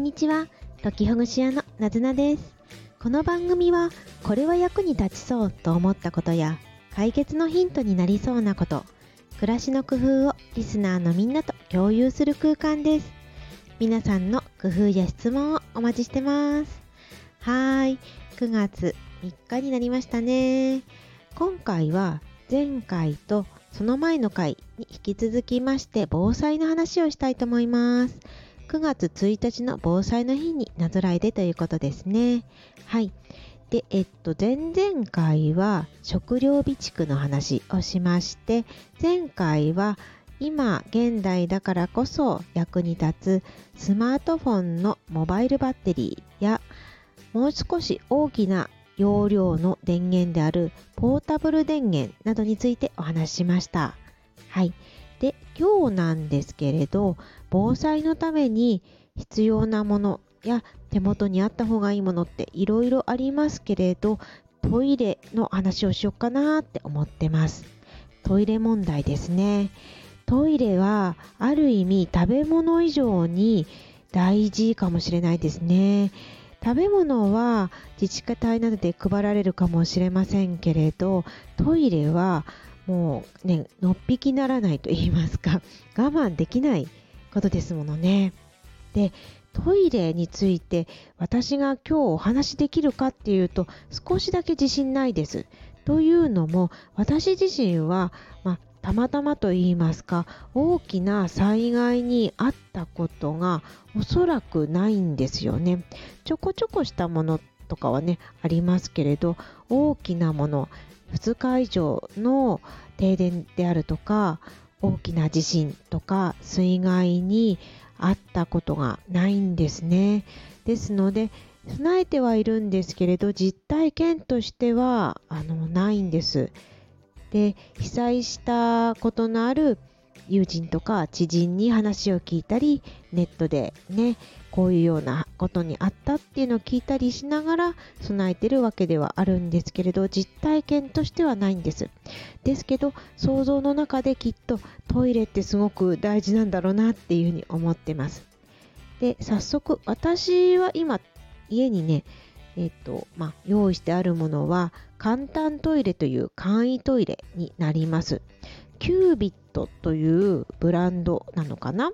んにちは。解きほぐし屋のなずなです。この番組は、これは役に立ちそうと思ったことや、解決のヒントになりそうなこと、暮らしの工夫をリスナーのみんなと共有する空間です。皆さんの工夫や質問をお待ちしてます。はーい、9月3日になりましたね。今回は前回とその前の回に引き続きまして防災の話をしたいと思います。9月1日の防災の日になぞらえでということですね。はい。で、えっと、前々回は食料備蓄の話をしまして、前回は今現代だからこそ役に立つスマートフォンのモバイルバッテリーやもう少し大きな容量の電源であるポータブル電源などについてお話ししました。はい。で、今日なんですけれど、防災のために必要なものや手元にあった方がいいものっていろいろありますけれど、トイレの話をしようかなって思ってます。トイレ問題ですね。トイレはある意味食べ物以上に大事かもしれないですね。食べ物は自治体などで配られるかもしれませんけれど、トイレはもうね、のっぴきならないと言いますか、我慢できないことですものね。で、トイレについて私が今日お話しできるかっていうと少しだけ自信ないです。というのも私自身は、まあ、たまたまと言いますか大きな災害にあったことがおそらくないんですよね。ちょこちょこしたものとかはねありますけれど大きなもの2日以上の停電であるとか大きな地震とか水害にあったことがないんですね。ですので備えてはいるんですけれど実体験としてはあのないんです。で被災したことのある友人とか知人に話を聞いたりネットでねこういうようなことにあったっていうのを聞いたりしながら備えてるわけではあるんですけれど実体験としてはないんです。ですけど想像の中できっとトイレってすごく大事なんだろうなっていうふうに思ってます。で早速私は今家にねえっとまあ、用意してあるものは簡単トイレという簡易トイレになります。キュービットというブランドなのかな？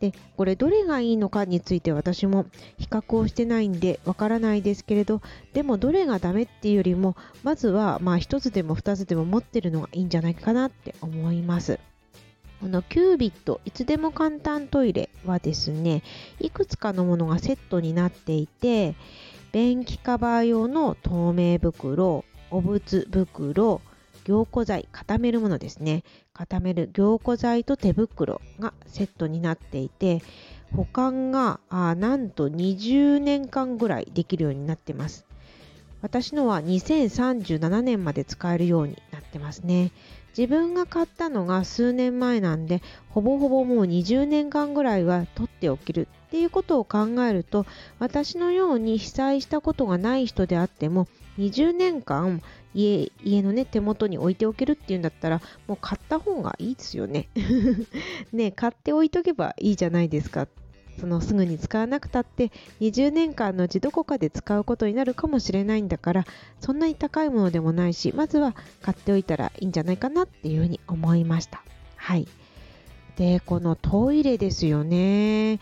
でこれどれがいいのかについて私も比較をしてないんでわからないですけれどでもどれがダメっていうよりもまずはまあ1つでも2つでも持ってるのがいいんじゃないかなって思います。このキュービットいつでも簡単トイレはですねいくつかのものがセットになっていて便器カバー用の透明袋お仏袋凝固剤固めるものですね。固める凝固剤と手袋がセットになっていて保管があなんと20年間ぐらいできるようになってます。私のは2037年まで使えるようになってますね。自分が買ったのが数年前なんでほぼほぼもう20年間ぐらいは取っておけるっていうことを考えると私のように被災したことがない人であっても20年間家家のね手元に置いておけるっていうんだったらもう買った方がいいですよね。ね買っておいとけばいいじゃないですか。そのすぐに使わなくたって20年間のうちどこかで使うことになるかもしれないんだからそんなに高いものでもないしまずは買っておいたらいいんじゃないかなっていうふうに思いました。はい。でこのトイレですよね。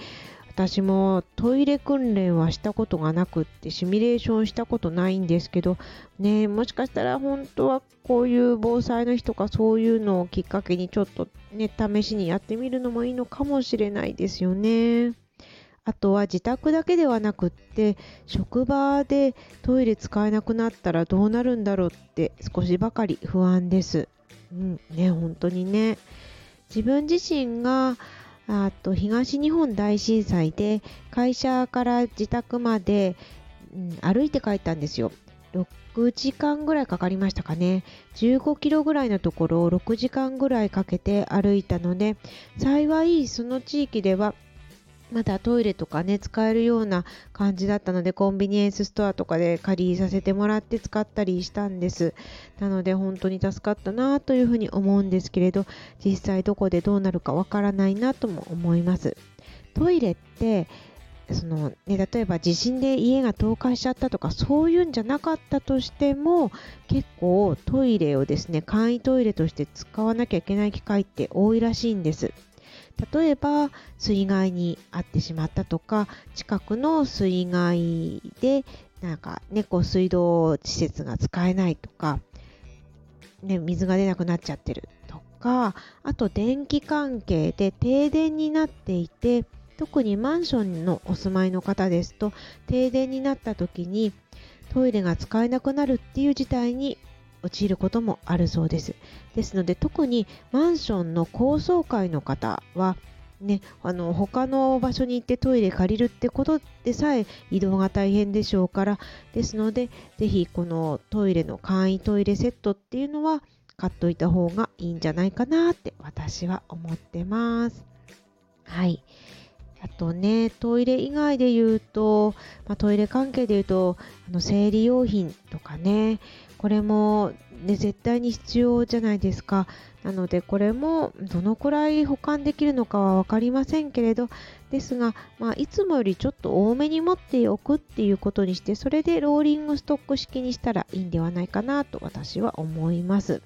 私もトイレ訓練はしたことがなくってシミュレーションしたことないんですけどねもしかしたら本当はこういう防災の日とかそういうのをきっかけにちょっとね試しにやってみるのもいいのかもしれないですよね。あとは自宅だけではなくって職場でトイレ使えなくなったらどうなるんだろうって少しばかり不安です。うんね本当にね自分自身があと東日本大震災で会社から自宅まで、うん、歩いて帰ったんですよ。6時間ぐらいかかりましたかね。15キロぐらいのところを6時間ぐらいかけて歩いたので、幸いその地域ではまだトイレとかね、使えるような感じだったので、コンビニエンスストアとかで借りさせてもらって使ったりしたんです。なので、本当に助かったなというふうに思うんですけれど、実際どこでどうなるかわからないなとも思います。トイレって、そのね、例えば地震で家が倒壊しちゃったとかそういうんじゃなかったとしても結構トイレをですね簡易トイレとして使わなきゃいけない機会って多いらしいんです例えば水害に遭ってしまったとか近くの水害でなんかね水道施設が使えないとか、ね、水が出なくなっちゃってるとかあと電気関係で停電になっていて特にマンションのお住まいの方ですと停電になった時にトイレが使えなくなるっていう事態に陥ることもあるそうです。ですので特にマンションの高層階の方はね、あの他の場所に行ってトイレ借りるってことでさえ移動が大変でしょうからですのでぜひこのトイレの簡易トイレセットっていうのは買っといた方がいいんじゃないかなって私は思ってます。はい。あとね、トイレ以外で言うと、まあ、トイレ関係で言うと、あの生理用品とかね、これも、ね、絶対に必要じゃないですか。なので、これもどのくらい保管できるのかは分かりませんけれど、ですが、まあ、いつもよりちょっと多めに持っておくっていうことにして、それでローリングストック式にしたらいいんではないかなと私は思います。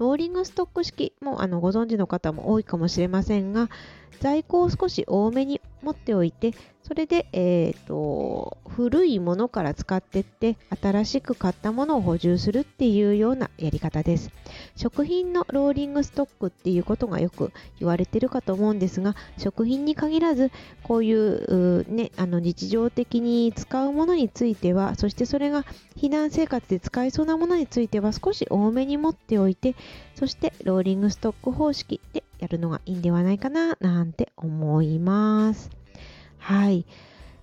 ローリングストック式もあのご存知の方も多いかもしれませんが、在庫を少し多めに持っておいて、それで、えーと、古いものから使ってって新しく買ったものを補充するっていうようなやり方です食品のローリングストックっていうことがよく言われてるかと思うんですが食品に限らずこういうね、あの日常的に使うものについてはそしてそれが避難生活で使えそうなものについては少し多めに持っておいてそしてローリングストック方式でやるのがいいんではないかななんて思います。はい。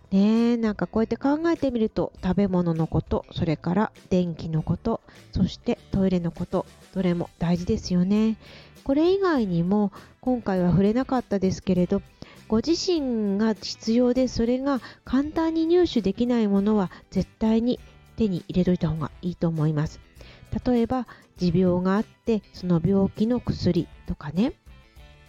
ねなんかこうやって考えてみると食べ物のことそれから電気のことそしてトイレのことどれも大事ですよね。これ以外にも今回は触れなかったですけれどご自身が必要でそれが簡単に入手できないものは絶対に手に入れといた方がいいと思います。例えば持病があってその病気の薬とかね。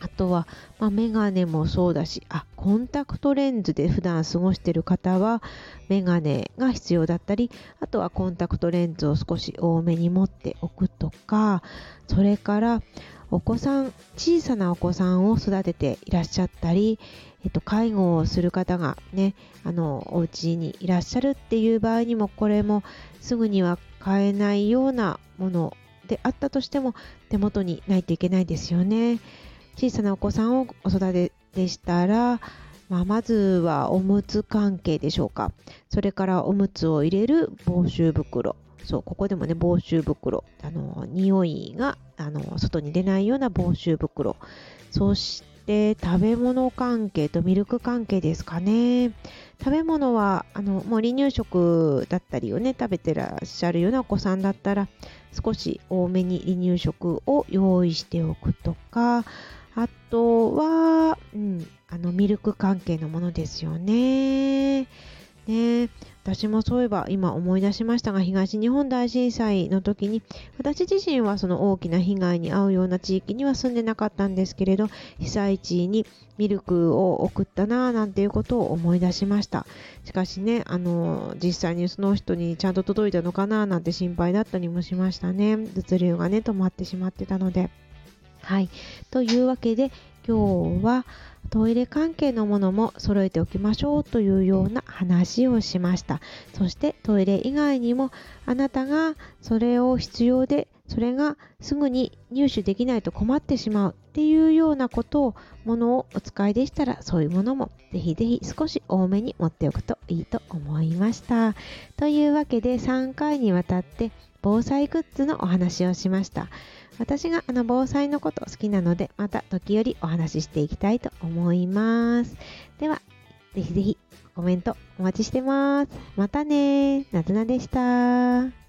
あとは、まあ、メガネもそうだし、あ、コンタクトレンズで普段過ごしている方は、メガネが必要だったり、あとはコンタクトレンズを少し多めに持っておくとか、それから、お子さん、小さなお子さんを育てていらっしゃったり、えっと、介護をする方がね、あの、お家にいらっしゃるっていう場合にも、これもすぐには買えないようなものであったとしても、手元にないといけないですよね。小さなお子さんをお育てでしたら、まあ、まずはおむつ関係でしょうか。それからおむつを入れる防臭袋。そう、ここでもね、防臭袋。あの、匂いが、あの、外に出ないような防臭袋。そして、食べ物関係とミルク関係ですかね。食べ物は、あの、もう離乳食だったりをね、食べてらっしゃるようなお子さんだったら、少し多めに離乳食を用意しておくとか、あとは、うん、あのミルク関係のものですよね。ね私もそういえば今思い出しましたが東日本大震災の時に私自身はその大きな被害に遭うような地域には住んでなかったんですけれど被災地にミルクを送ったなぁなんていうことを思い出しましたしかしねあの実際にその人にちゃんと届いたのかななんて心配だったりもしましたね物流がね止まってしまってたので。はい。というわけで、今日はトイレ関係のものも揃えておきましょうというような話をしました。そしてトイレ以外にもあなたがそれを必要でそれがすぐに入手できないと困ってしまうっていうようなことをものをお使いでしたらそういうものもぜひぜひ少し多めに持っておくといいと思いました。というわけで3回にわたって防災グッズのお話をしました。私があの防災のこと好きなので、また時折お話ししていきたいと思います。では、ぜひぜひコメントお待ちしてます。またねなずなでした。